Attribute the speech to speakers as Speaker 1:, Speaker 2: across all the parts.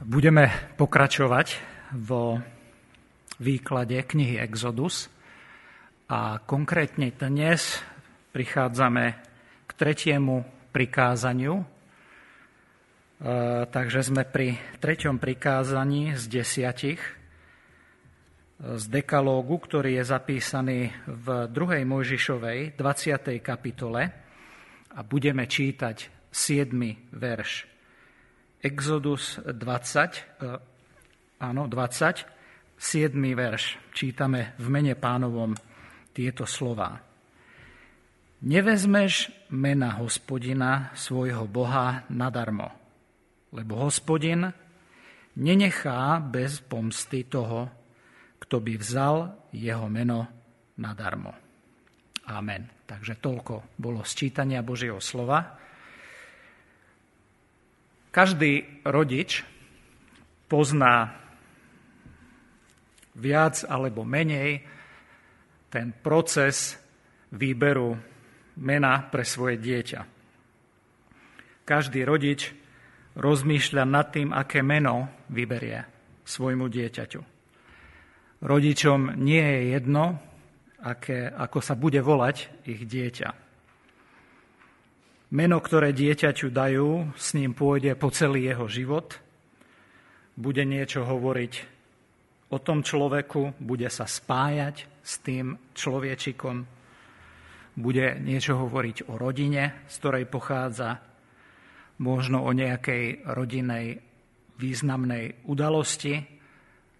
Speaker 1: Budeme pokračovať vo výklade knihy Exodus a konkrétne dnes prichádzame k tretiemu prikázaniu. E, takže sme pri treťom prikázaní z desiatich z dekalógu, ktorý je zapísaný v 2. Mojžišovej 20. kapitole a budeme čítať 7. verš. Exodus 20, e, áno, 20, 7. verš. Čítame v mene pánovom tieto slová. Nevezmeš mena hospodina, svojho Boha, nadarmo, lebo hospodin nenechá bez pomsty toho, kto by vzal jeho meno nadarmo. Amen. Takže toľko bolo sčítania Božieho slova. Každý rodič pozná viac alebo menej ten proces výberu mena pre svoje dieťa. Každý rodič rozmýšľa nad tým, aké meno vyberie svojmu dieťaťu. Rodičom nie je jedno, aké, ako sa bude volať ich dieťa. Meno, ktoré dieťaťu dajú, s ním pôjde po celý jeho život, bude niečo hovoriť o tom človeku, bude sa spájať s tým človečikom, bude niečo hovoriť o rodine, z ktorej pochádza, možno o nejakej rodinej významnej udalosti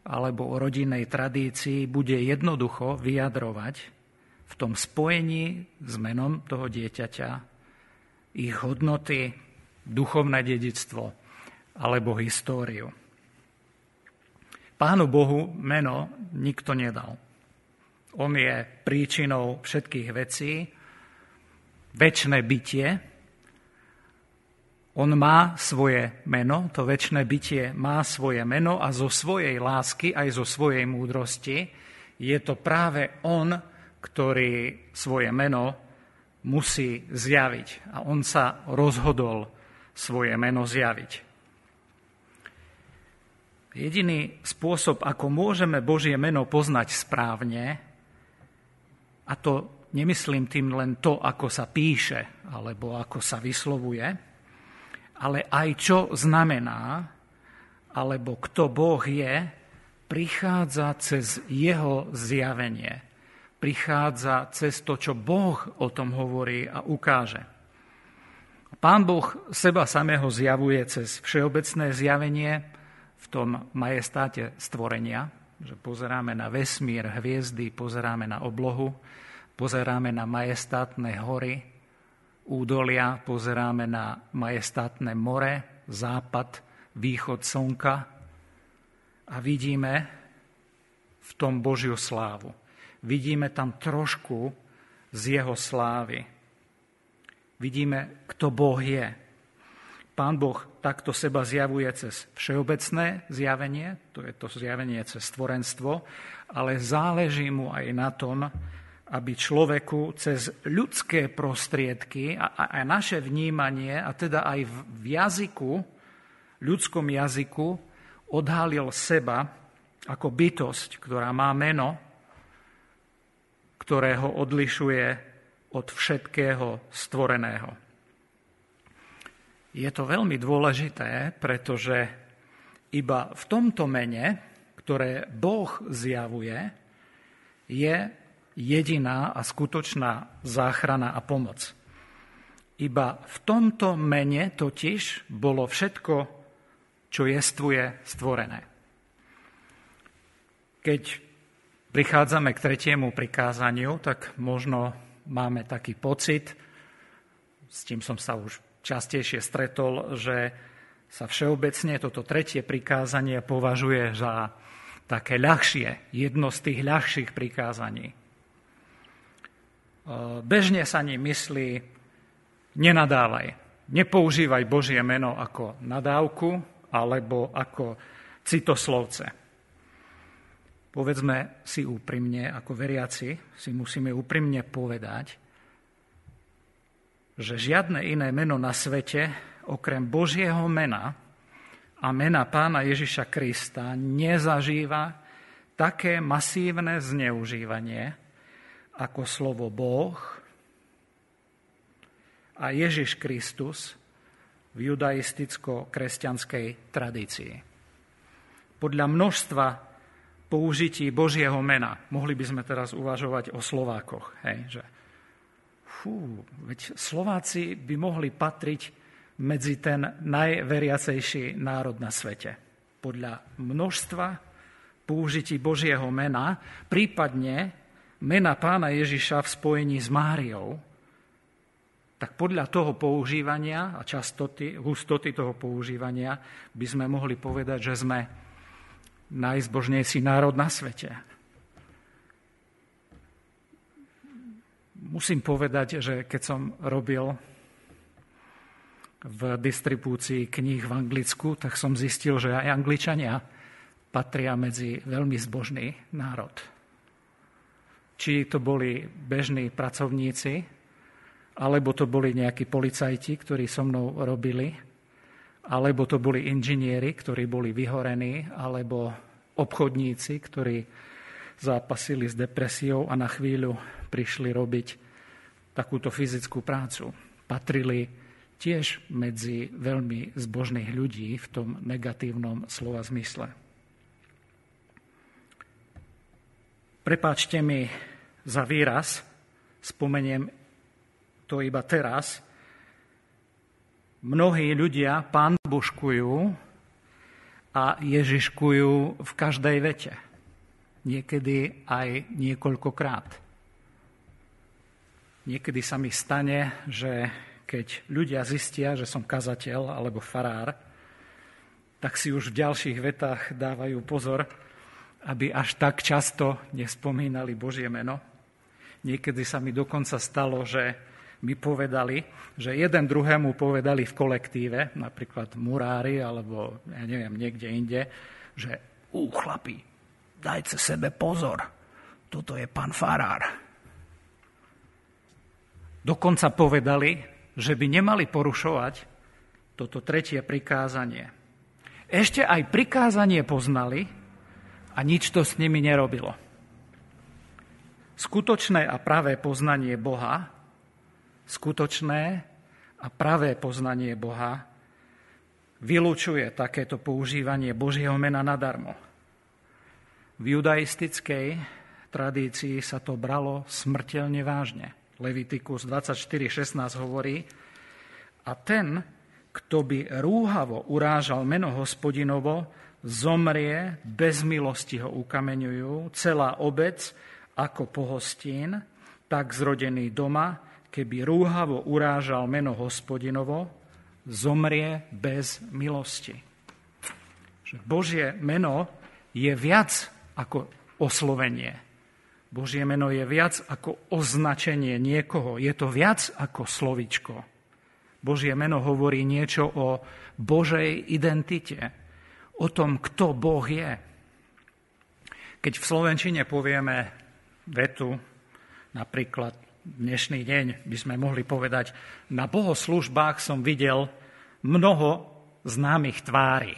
Speaker 1: alebo o rodinnej tradícii, bude jednoducho vyjadrovať v tom spojení s menom toho dieťaťa ich hodnoty, duchovné dedictvo alebo históriu. Pánu Bohu meno nikto nedal. On je príčinou všetkých vecí, väčšné bytie. On má svoje meno, to väčšné bytie má svoje meno a zo svojej lásky, aj zo svojej múdrosti je to práve on, ktorý svoje meno musí zjaviť. A on sa rozhodol svoje meno zjaviť. Jediný spôsob, ako môžeme Božie meno poznať správne, a to nemyslím tým len to, ako sa píše alebo ako sa vyslovuje, ale aj čo znamená, alebo kto Boh je, prichádza cez jeho zjavenie prichádza cez to, čo Boh o tom hovorí a ukáže. Pán Boh seba samého zjavuje cez všeobecné zjavenie v tom majestáte stvorenia, že pozeráme na vesmír, hviezdy, pozeráme na oblohu, pozeráme na majestátne hory, údolia, pozeráme na majestátne more, západ, východ slnka a vidíme v tom Božiu slávu vidíme tam trošku z jeho slávy. Vidíme, kto Boh je. Pán Boh takto seba zjavuje cez všeobecné zjavenie, to je to zjavenie cez stvorenstvo, ale záleží mu aj na tom, aby človeku cez ľudské prostriedky a, a naše vnímanie, a teda aj v jazyku, ľudskom jazyku, odhalil seba ako bytosť, ktorá má meno, ktoré ho odlišuje od všetkého stvoreného. Je to veľmi dôležité, pretože iba v tomto mene, ktoré Boh zjavuje, je jediná a skutočná záchrana a pomoc. Iba v tomto mene totiž bolo všetko, čo jestvuje stvorené. Keď prichádzame k tretiemu prikázaniu, tak možno máme taký pocit, s tým som sa už častejšie stretol, že sa všeobecne toto tretie prikázanie považuje za také ľahšie, jedno z tých ľahších prikázaní. E, bežne sa ním myslí, nenadávaj, nepoužívaj Božie meno ako nadávku alebo ako citoslovce. Povedzme si úprimne, ako veriaci si musíme úprimne povedať, že žiadne iné meno na svete, okrem Božieho mena a mena pána Ježiša Krista nezažíva také masívne zneužívanie ako slovo Boh a Ježiš Kristus v judaisticko-kresťanskej tradícii. Podľa množstva použití Božieho mena, mohli by sme teraz uvažovať o Slovákoch, hej, že fú, veď Slováci by mohli patriť medzi ten najveriacejší národ na svete. Podľa množstva použití Božieho mena, prípadne mena pána Ježiša v spojení s Máriou, tak podľa toho používania a častoty, hustoty toho používania by sme mohli povedať, že sme najzbožnejší národ na svete. Musím povedať, že keď som robil v distribúcii kníh v Anglicku, tak som zistil, že aj Angličania patria medzi veľmi zbožný národ. Či to boli bežní pracovníci, alebo to boli nejakí policajti, ktorí so mnou robili, alebo to boli inžinieri, ktorí boli vyhorení, alebo obchodníci, ktorí zápasili s depresiou a na chvíľu prišli robiť takúto fyzickú prácu. Patrili tiež medzi veľmi zbožných ľudí v tom negatívnom slova zmysle. Prepáčte mi za výraz, spomeniem to iba teraz, mnohí ľudia pán a ježiškujú v každej vete. Niekedy aj niekoľkokrát. Niekedy sa mi stane, že keď ľudia zistia, že som kazateľ alebo farár, tak si už v ďalších vetách dávajú pozor, aby až tak často nespomínali Božie meno. Niekedy sa mi dokonca stalo, že mi povedali, že jeden druhému povedali v kolektíve, napríklad murári alebo ja neviem, niekde inde, že ú, chlapi, dajte sebe pozor, toto je pán farár. Dokonca povedali, že by nemali porušovať toto tretie prikázanie. Ešte aj prikázanie poznali a nič to s nimi nerobilo. Skutočné a pravé poznanie Boha skutočné a pravé poznanie Boha vylúčuje takéto používanie Božieho mena nadarmo. V judaistickej tradícii sa to bralo smrteľne vážne. Levitikus 24.16 hovorí, a ten, kto by rúhavo urážal meno hospodinovo, zomrie, bez milosti ho ukameňujú, celá obec ako pohostín, tak zrodený doma, keby rúhavo urážal meno hospodinovo, zomrie bez milosti. Božie meno je viac ako oslovenie. Božie meno je viac ako označenie niekoho. Je to viac ako slovičko. Božie meno hovorí niečo o Božej identite, o tom, kto Boh je. Keď v Slovenčine povieme vetu, napríklad dnešný deň by sme mohli povedať, na bohoslužbách som videl mnoho známych tvári.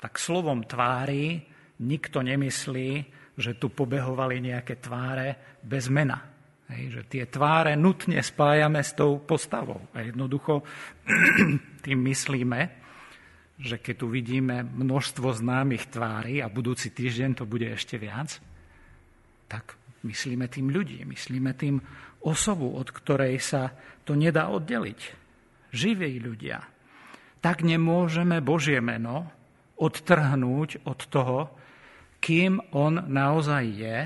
Speaker 1: Tak slovom tvári nikto nemyslí, že tu pobehovali nejaké tváre bez mena. Hej, že tie tváre nutne spájame s tou postavou. A jednoducho tým myslíme, že keď tu vidíme množstvo známych tvári a budúci týždeň to bude ešte viac, tak Myslíme tým ľudí, myslíme tým osobu, od ktorej sa to nedá oddeliť. Živí ľudia. Tak nemôžeme Božie meno odtrhnúť od toho, kým on naozaj je,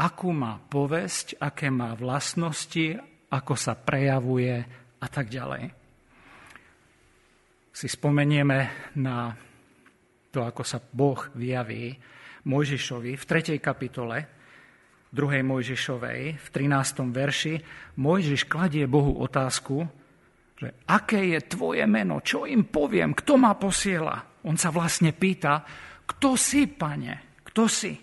Speaker 1: akú má povesť, aké má vlastnosti, ako sa prejavuje a tak ďalej. Si spomenieme na to, ako sa Boh vyjaví Mojžišovi v 3. kapitole, 2. Mojžišovej v 13. verši Mojžiš kladie Bohu otázku, že aké je tvoje meno, čo im poviem, kto ma posiela. On sa vlastne pýta, kto si, pane, kto si?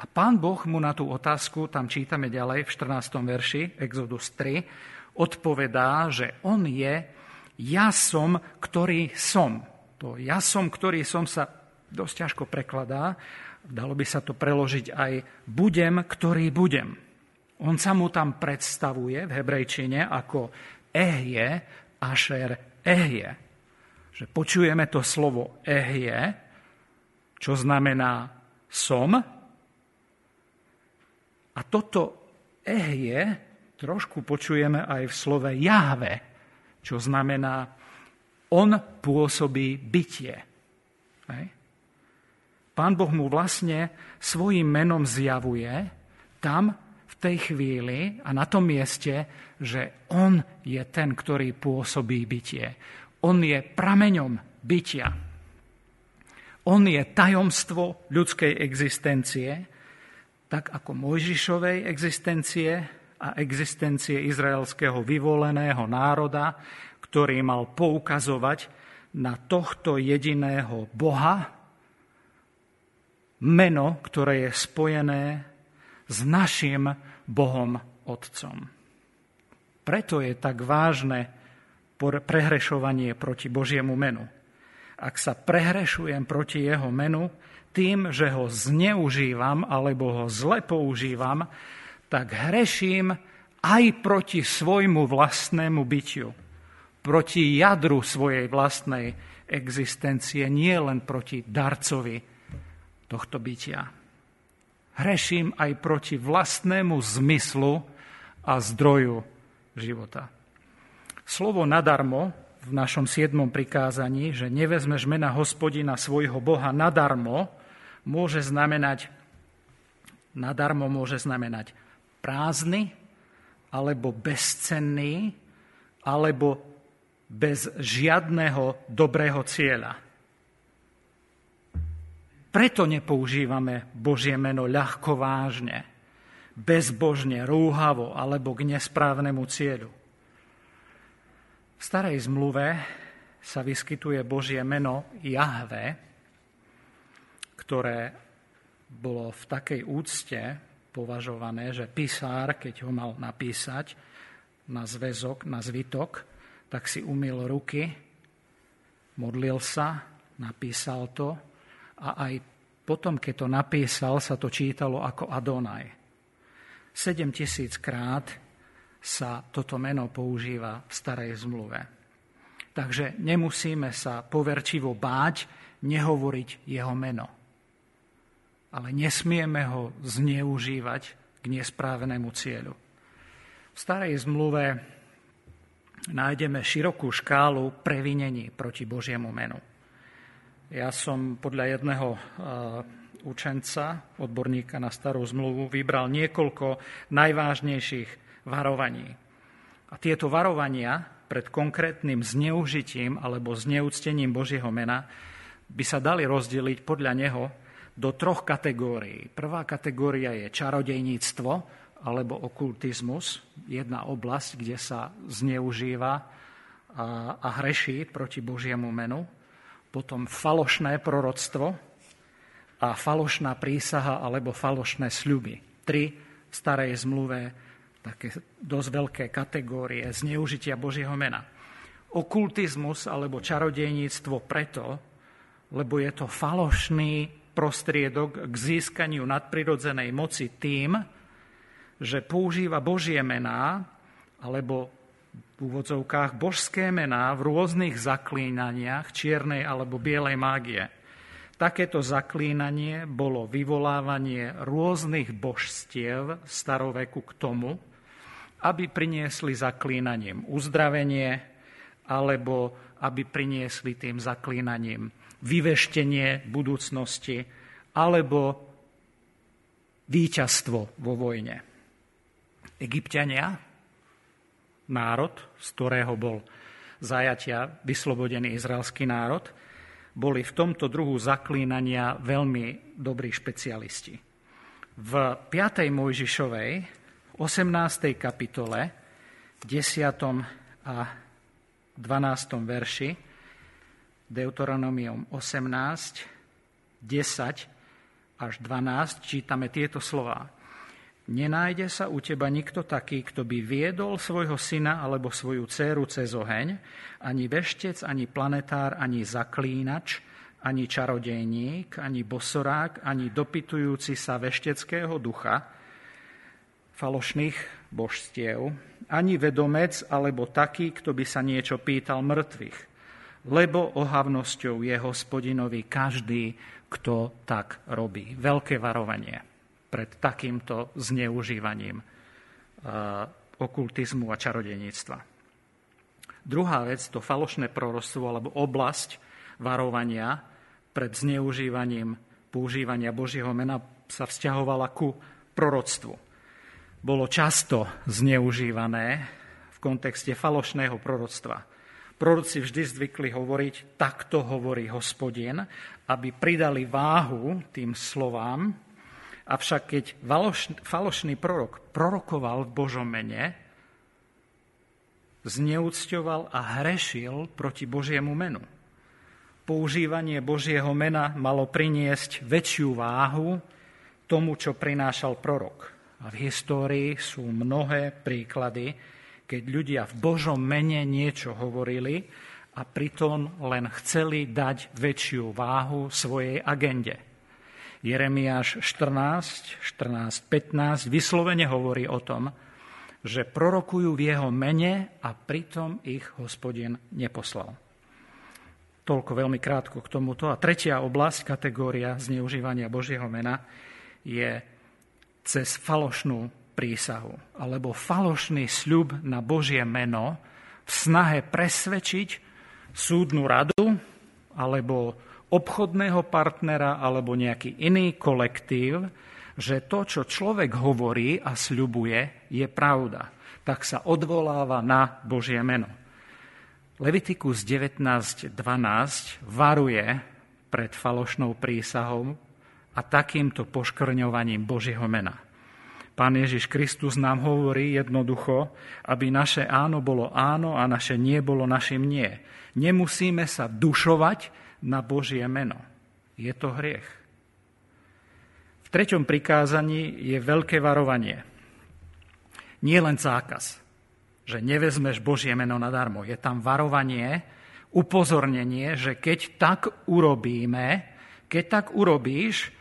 Speaker 1: A pán Boh mu na tú otázku, tam čítame ďalej v 14. verši, Exodus 3, odpovedá, že on je ja som, ktorý som. To ja som, ktorý som sa dosť ťažko prekladá. Dalo by sa to preložiť aj budem, ktorý budem. On sa mu tam predstavuje v hebrejčine ako ehje, ašer ehje. Že počujeme to slovo ehje, čo znamená som. A toto ehje trošku počujeme aj v slove Jahve, čo znamená on pôsobí bytie. Hej. Pán Boh mu vlastne svojim menom zjavuje tam, v tej chvíli a na tom mieste, že On je ten, ktorý pôsobí bytie. On je prameňom bytia. On je tajomstvo ľudskej existencie, tak ako Mojžišovej existencie a existencie izraelského vyvoleného národa, ktorý mal poukazovať na tohto jediného Boha, meno, ktoré je spojené s našim Bohom Otcom. Preto je tak vážne prehrešovanie proti Božiemu menu. Ak sa prehrešujem proti jeho menu tým, že ho zneužívam alebo ho zle používam, tak hreším aj proti svojmu vlastnému bytiu. Proti jadru svojej vlastnej existencie, nie len proti darcovi tohto bytia. Hreším aj proti vlastnému zmyslu a zdroju života. Slovo nadarmo v našom siedmom prikázaní, že nevezmeš mena hospodina svojho Boha nadarmo, môže znamenať, nadarmo môže znamenať prázdny, alebo bezcenný, alebo bez žiadneho dobrého cieľa. Preto nepoužívame Božie meno ľahko vážne, bezbožne, rúhavo alebo k nesprávnemu cieľu. V starej zmluve sa vyskytuje Božie meno Jahve, ktoré bolo v takej úcte považované, že písár, keď ho mal napísať na zväzok, na zvitok, tak si umil ruky, modlil sa, napísal to a aj potom, keď to napísal, sa to čítalo ako Adonaj. 7 tisíc krát sa toto meno používa v starej zmluve. Takže nemusíme sa poverčivo báť nehovoriť jeho meno. Ale nesmieme ho zneužívať k nesprávnemu cieľu. V starej zmluve nájdeme širokú škálu previnení proti Božiemu menu. Ja som podľa jedného eh, učenca, odborníka na starú zmluvu, vybral niekoľko najvážnejších varovaní. A tieto varovania pred konkrétnym zneužitím alebo zneúctením Božieho mena by sa dali rozdeliť podľa neho do troch kategórií. Prvá kategória je čarodejníctvo alebo okultizmus, jedna oblasť, kde sa zneužíva a, hreší proti Božiemu menu potom falošné proroctvo a falošná prísaha alebo falošné sľuby. Tri v starej zmluve také dosť veľké kategórie zneužitia Božieho mena. Okultizmus alebo čarodejníctvo preto, lebo je to falošný prostriedok k získaniu nadprirodzenej moci tým, že používa Božie mená alebo v úvodzovkách božské mená v rôznych zaklínaniach čiernej alebo bielej mágie. Takéto zaklínanie bolo vyvolávanie rôznych božstiev staroveku k tomu, aby priniesli zaklínaním uzdravenie alebo aby priniesli tým zaklínaním vyveštenie budúcnosti alebo víťazstvo vo vojne. Egyptiania národ, z ktorého bol zajatia vyslobodený izraelský národ, boli v tomto druhu zaklínania veľmi dobrí špecialisti. V 5. Mojžišovej 18. kapitole 10. a 12. verši Deuteronomium 18, 10 až 12 čítame tieto slova. Nenájde sa u teba nikto taký, kto by viedol svojho syna alebo svoju dceru cez oheň, ani veštec, ani planetár, ani zaklínač, ani čarodejník, ani bosorák, ani dopytujúci sa vešteckého ducha, falošných božstiev, ani vedomec, alebo taký, kto by sa niečo pýtal mŕtvych, lebo ohavnosťou je hospodinovi každý, kto tak robí. Veľké varovanie pred takýmto zneužívaním eh, okultizmu a čarodeníctva. Druhá vec, to falošné proroctvo alebo oblasť varovania pred zneužívaním používania Božieho mena sa vzťahovala ku proroctvu. Bolo často zneužívané v kontexte falošného proroctva. Proroci vždy zvykli hovoriť, takto hovorí hospodin, aby pridali váhu tým slovám, Avšak keď falošný prorok prorokoval v Božom mene, zneúcťoval a hrešil proti Božiemu menu. Používanie Božieho mena malo priniesť väčšiu váhu tomu, čo prinášal prorok. A v histórii sú mnohé príklady, keď ľudia v Božom mene niečo hovorili a pritom len chceli dať väčšiu váhu svojej agende. Jeremiáš 14, 14, 15 vyslovene hovorí o tom, že prorokujú v jeho mene a pritom ich hospodin neposlal. Toľko veľmi krátko k tomuto. A tretia oblasť, kategória zneužívania Božieho mena, je cez falošnú prísahu alebo falošný sľub na Božie meno v snahe presvedčiť súdnu radu alebo obchodného partnera alebo nejaký iný kolektív, že to, čo človek hovorí a sľubuje, je pravda. Tak sa odvoláva na Božie meno. Levitikus 19.12 varuje pred falošnou prísahou a takýmto poškrňovaním Božieho mena. Pán Ježiš Kristus nám hovorí jednoducho, aby naše áno bolo áno a naše nie bolo našim nie. Nemusíme sa dušovať, na Božie meno. Je to hriech. V treťom prikázaní je veľké varovanie. Nie len zákaz, že nevezmeš Božie meno nadarmo. Je tam varovanie, upozornenie, že keď tak urobíme, keď tak urobíš,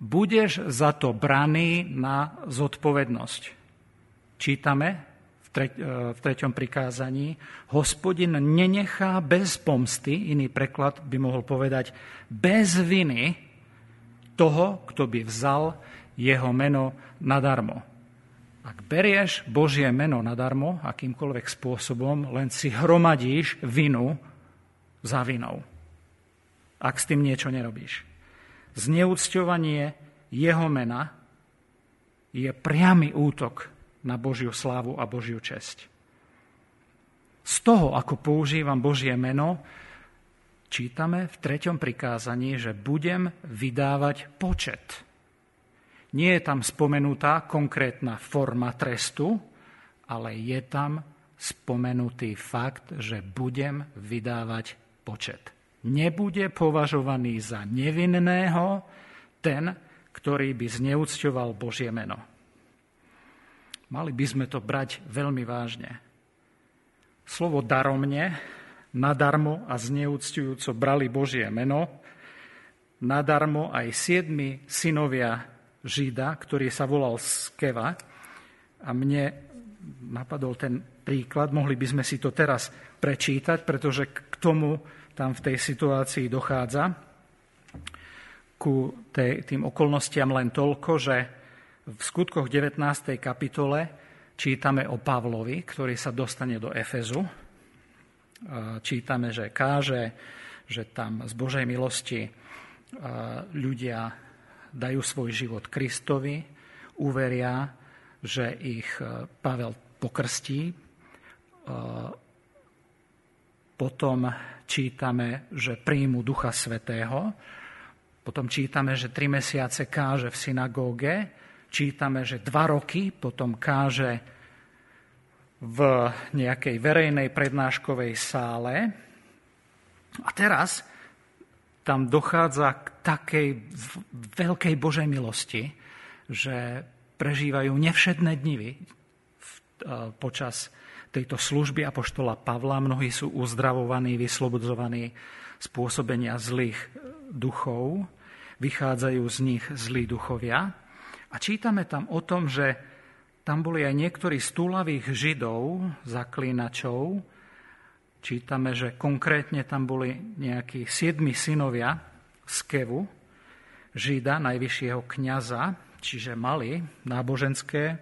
Speaker 1: budeš za to braný na zodpovednosť. Čítame v treťom prikázaní, hospodin nenechá bez pomsty, iný preklad by mohol povedať, bez viny toho, kto by vzal jeho meno nadarmo. Ak berieš Božie meno nadarmo, akýmkoľvek spôsobom, len si hromadíš vinu za vinou. Ak s tým niečo nerobíš. Zneúcťovanie jeho mena je priamy útok na Božiu slávu a Božiu česť. Z toho, ako používam Božie meno, čítame v treťom prikázaní, že budem vydávať počet. Nie je tam spomenutá konkrétna forma trestu, ale je tam spomenutý fakt, že budem vydávať počet. Nebude považovaný za nevinného ten, ktorý by zneúcťoval Božie meno. Mali by sme to brať veľmi vážne. Slovo daromne, nadarmo a zneúctujúco brali Božie meno, nadarmo aj siedmi synovia Žida, ktorý sa volal Skeva. A mne napadol ten príklad, mohli by sme si to teraz prečítať, pretože k tomu tam v tej situácii dochádza. Ku tým okolnostiam len toľko, že v skutkoch 19. kapitole čítame o Pavlovi, ktorý sa dostane do Efezu. Čítame, že káže, že tam z Božej milosti ľudia dajú svoj život Kristovi, uveria, že ich Pavel pokrstí. Potom čítame, že príjmu Ducha Svetého. Potom čítame, že tri mesiace káže v synagóge čítame, že dva roky potom káže v nejakej verejnej prednáškovej sále. A teraz tam dochádza k takej veľkej Božej milosti, že prežívajú nevšedné dni počas tejto služby Apoštola Pavla. Mnohí sú uzdravovaní, vyslobodzovaní z pôsobenia zlých duchov. Vychádzajú z nich zlí duchovia. A čítame tam o tom, že tam boli aj niektorí z túlavých židov, zaklínačov. Čítame, že konkrétne tam boli nejakí siedmi synovia z Kevu, žida, najvyššieho kniaza, čiže mali náboženské e,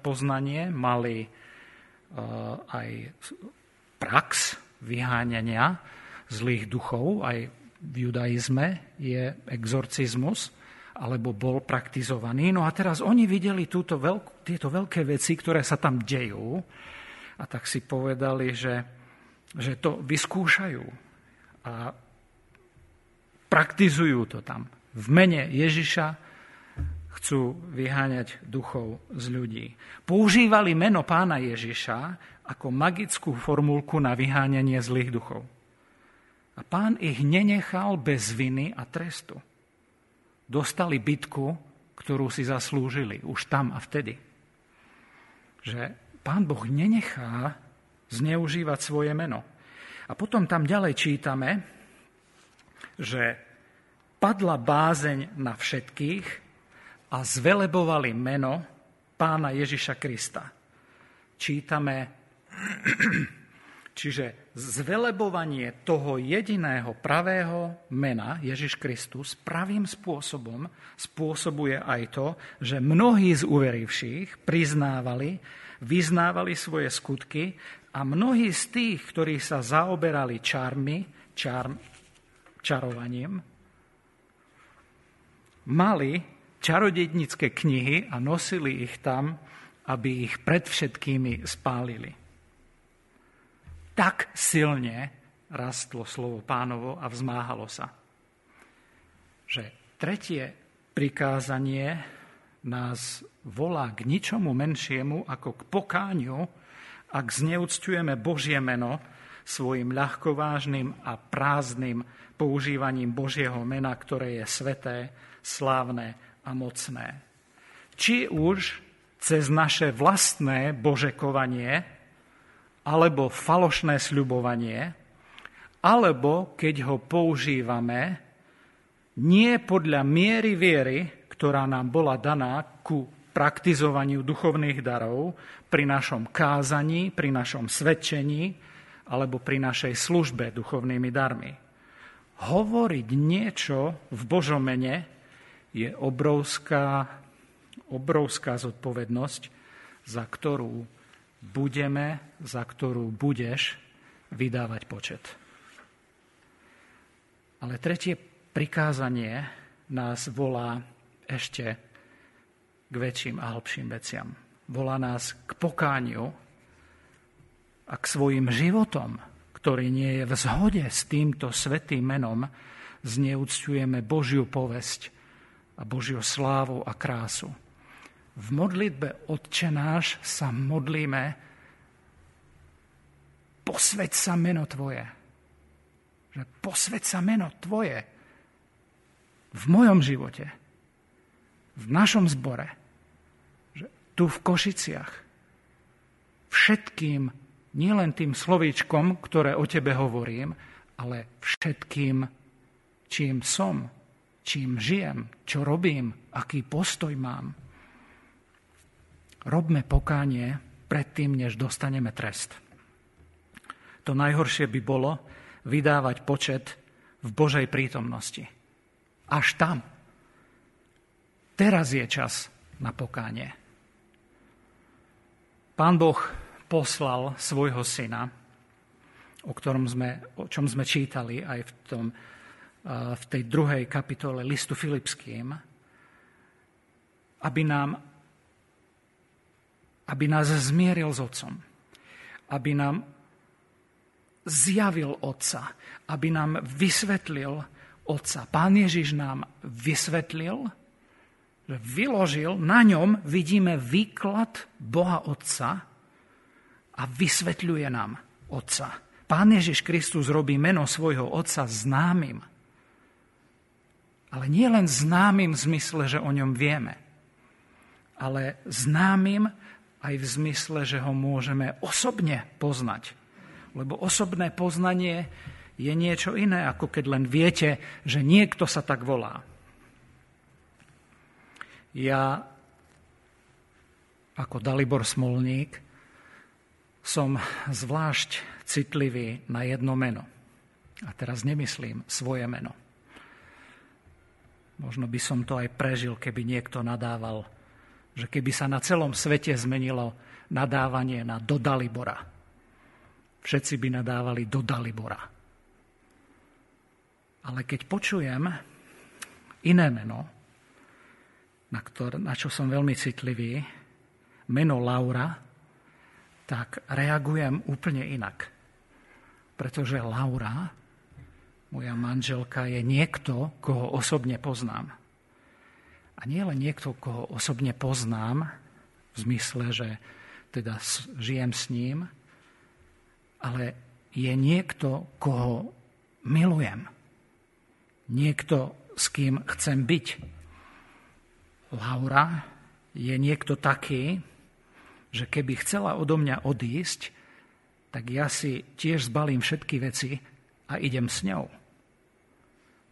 Speaker 1: poznanie, mali e, aj prax vyháňania zlých duchov, aj v judaizme je exorcizmus alebo bol praktizovaný. No a teraz oni videli túto veľk, tieto veľké veci, ktoré sa tam dejú a tak si povedali, že, že to vyskúšajú a praktizujú to tam. V mene Ježiša chcú vyháňať duchov z ľudí. Používali meno pána Ježiša ako magickú formulku na vyháňanie zlých duchov. A pán ich nenechal bez viny a trestu dostali bitku, ktorú si zaslúžili už tam a vtedy. Že pán Boh nenechá zneužívať svoje meno. A potom tam ďalej čítame, že padla bázeň na všetkých a zvelebovali meno pána Ježiša Krista. Čítame Čiže zvelebovanie toho jediného pravého mena Ježiš Kristus pravým spôsobom spôsobuje aj to, že mnohí z uverivších priznávali, vyznávali svoje skutky a mnohí z tých, ktorí sa zaoberali čarmi, čarm, čarovaním, mali čarodednické knihy a nosili ich tam, aby ich pred všetkými spálili tak silne rastlo slovo pánovo a vzmáhalo sa. Že tretie prikázanie nás volá k ničomu menšiemu ako k pokáňu, ak zneúctujeme Božie meno svojim ľahkovážnym a prázdnym používaním Božieho mena, ktoré je sveté, slávne a mocné. Či už cez naše vlastné božekovanie, alebo falošné sľubovanie, alebo keď ho používame nie podľa miery viery, ktorá nám bola daná ku praktizovaniu duchovných darov pri našom kázaní, pri našom svedčení alebo pri našej službe duchovnými darmi. Hovoriť niečo v Božom mene je obrovská, obrovská zodpovednosť, za ktorú budeme, za ktorú budeš vydávať počet. Ale tretie prikázanie nás volá ešte k väčším a hlbším veciam. Volá nás k pokániu a k svojim životom, ktorý nie je v zhode s týmto svetým menom, zneúctujeme Božiu povesť a Božiu slávu a krásu v modlitbe Otče náš sa modlíme. Posveď sa meno Tvoje. Že posveď sa meno Tvoje. V mojom živote, v našom zbore, že tu v Košiciach, všetkým, nielen tým slovíčkom, ktoré o Tebe hovorím, ale všetkým, čím som, čím žijem, čo robím, aký postoj mám, robme pokánie predtým, než dostaneme trest. To najhoršie by bolo vydávať počet v Božej prítomnosti. Až tam. Teraz je čas na pokánie. Pán Boh poslal svojho syna, o, ktorom sme, o čom sme čítali aj v, tom, v tej druhej kapitole listu Filipským, aby nám aby nás zmieril s Otcom. Aby nám zjavil Otca. Aby nám vysvetlil Otca. Pán Ježiš nám vysvetlil, že vyložil, na ňom vidíme výklad Boha Otca a vysvetľuje nám Otca. Pán Ježiš Kristus robí meno svojho Otca známym. Ale nie len známym v zmysle, že o ňom vieme, ale známym aj v zmysle, že ho môžeme osobne poznať. Lebo osobné poznanie je niečo iné, ako keď len viete, že niekto sa tak volá. Ja ako Dalibor Smolník som zvlášť citlivý na jedno meno. A teraz nemyslím svoje meno. Možno by som to aj prežil, keby niekto nadával, že keby sa na celom svete zmenilo nadávanie na do Dalibora. Všetci by nadávali do Dalibora. Ale keď počujem iné meno, na, ktor- na čo som veľmi citlivý, meno Laura, tak reagujem úplne inak. Pretože Laura, moja manželka, je niekto, koho osobne poznám. A nie len niekto, koho osobne poznám, v zmysle, že teda žijem s ním, ale je niekto, koho milujem. Niekto, s kým chcem byť. Laura je niekto taký, že keby chcela odo mňa odísť, tak ja si tiež zbalím všetky veci a idem s ňou,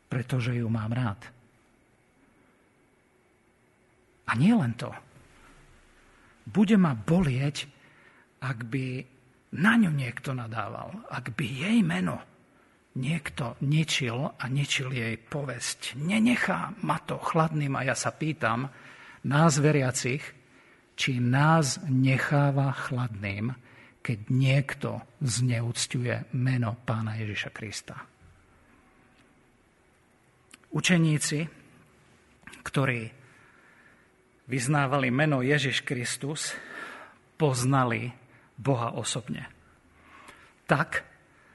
Speaker 1: pretože ju mám rád. A nie len to. Bude ma bolieť, ak by na ňu niekto nadával, ak by jej meno niekto ničil a ničil jej povesť. Nenechá ma to chladným a ja sa pýtam nás veriacich, či nás necháva chladným, keď niekto zneúctuje meno pána Ježiša Krista. Učeníci, ktorí vyznávali meno Ježiš Kristus, poznali Boha osobne. Tak,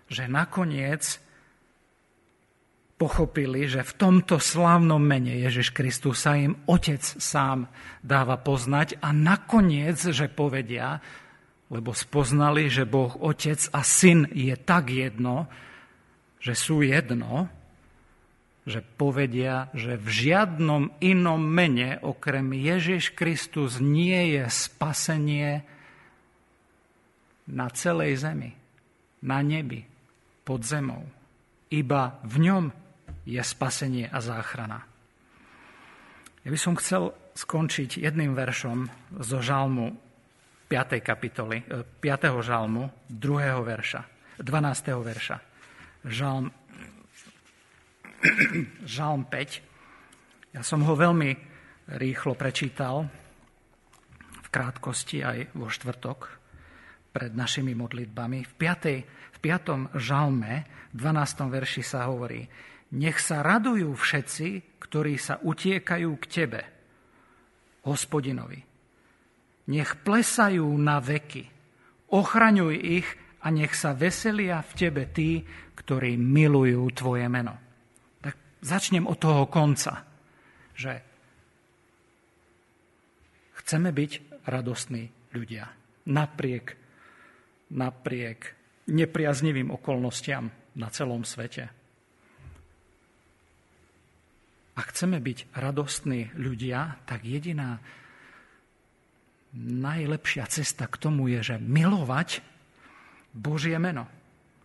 Speaker 1: že nakoniec pochopili, že v tomto slávnom mene Ježiš Kristus sa im Otec sám dáva poznať a nakoniec, že povedia, lebo spoznali, že Boh Otec a Syn je tak jedno, že sú jedno, že povedia, že v žiadnom inom mene okrem Ježiš Kristus nie je spasenie na celej zemi, na nebi, pod zemou. Iba v ňom je spasenie a záchrana. Ja by som chcel skončiť jedným veršom zo žalmu 5. kapitoly, 5. E, žalmu, 2. verša, 12. verša. Žalm, žalm 5. Ja som ho veľmi rýchlo prečítal, v krátkosti aj vo štvrtok, pred našimi modlitbami. V 5. v 5. žalme, 12. verši sa hovorí, nech sa radujú všetci, ktorí sa utiekajú k Tebe, hospodinovi. Nech plesajú na veky. Ochraňuj ich a nech sa veselia v Tebe tí, ktorí milujú Tvoje meno. Začnem od toho konca, že chceme byť radostní ľudia. Napriek, napriek nepriaznivým okolnostiam na celom svete ak chceme byť radostní ľudia, tak jediná najlepšia cesta k tomu je, že milovať Božie meno.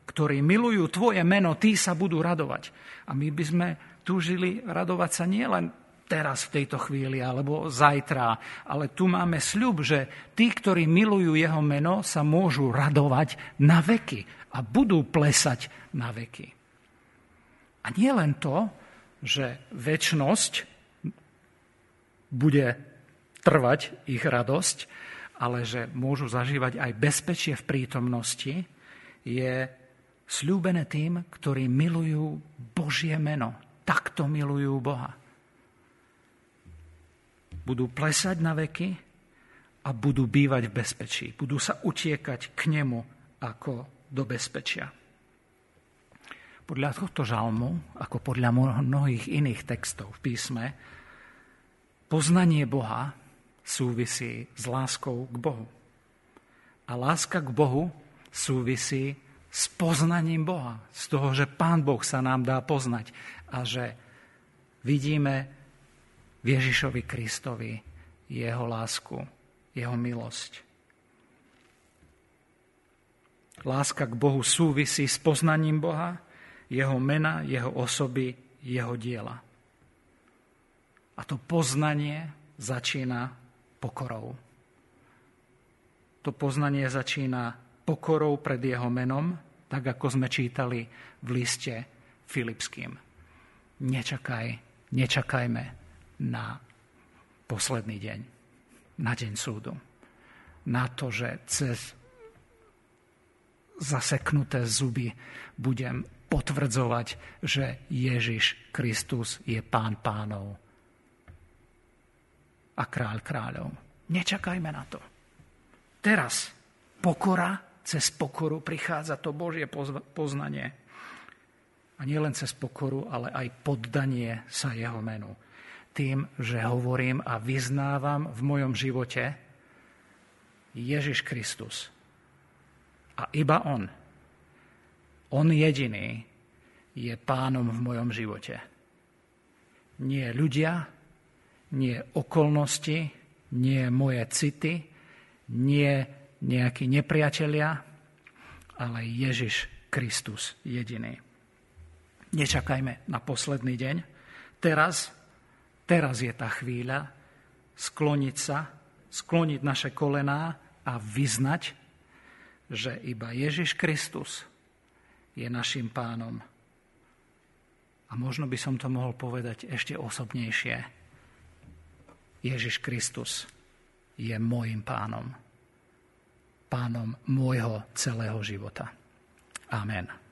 Speaker 1: Ktorí milujú Tvoje meno, tí sa budú radovať. A my by sme túžili radovať sa nielen teraz v tejto chvíli alebo zajtra, ale tu máme sľub, že tí, ktorí milujú jeho meno, sa môžu radovať na veky a budú plesať na veky. A nie len to, že väčnosť bude trvať ich radosť, ale že môžu zažívať aj bezpečie v prítomnosti, je slúbené tým, ktorí milujú Božie meno. Takto milujú Boha. Budú plesať na veky a budú bývať v bezpečí. Budú sa utiekať k nemu ako do bezpečia. Podľa tohto žalmu, ako podľa mnohých iných textov v písme, poznanie Boha súvisí s láskou k Bohu. A láska k Bohu súvisí s poznaním Boha. Z toho, že Pán Boh sa nám dá poznať a že vidíme v Ježišovi Kristovi jeho lásku, jeho milosť. Láska k Bohu súvisí s poznaním Boha, jeho mena, jeho osoby, jeho diela. A to poznanie začína pokorou. To poznanie začína pokorou pred jeho menom, tak ako sme čítali v liste Filipským. Nečakaj, nečakajme na posledný deň, na deň súdu. Na to, že cez zaseknuté zuby budem potvrdzovať, že Ježiš Kristus je pán pánov a kráľ kráľov. Nečakajme na to. Teraz pokora, cez pokoru prichádza to Božie poznanie. A nie len cez pokoru, ale aj poddanie sa jeho menu. Tým, že hovorím a vyznávam v mojom živote Ježiš Kristus. A iba On, On jediný, je pánom v mojom živote. Nie ľudia, nie okolnosti, nie moje city, nie nejakí nepriatelia, ale Ježiš Kristus jediný. Nečakajme na posledný deň. Teraz, teraz je tá chvíľa skloniť sa, skloniť naše kolená a vyznať, že iba Ježiš Kristus je našim pánom. A možno by som to mohol povedať ešte osobnejšie. Ježiš Kristus je môjim pánom. Pánom môjho celého života. Amen.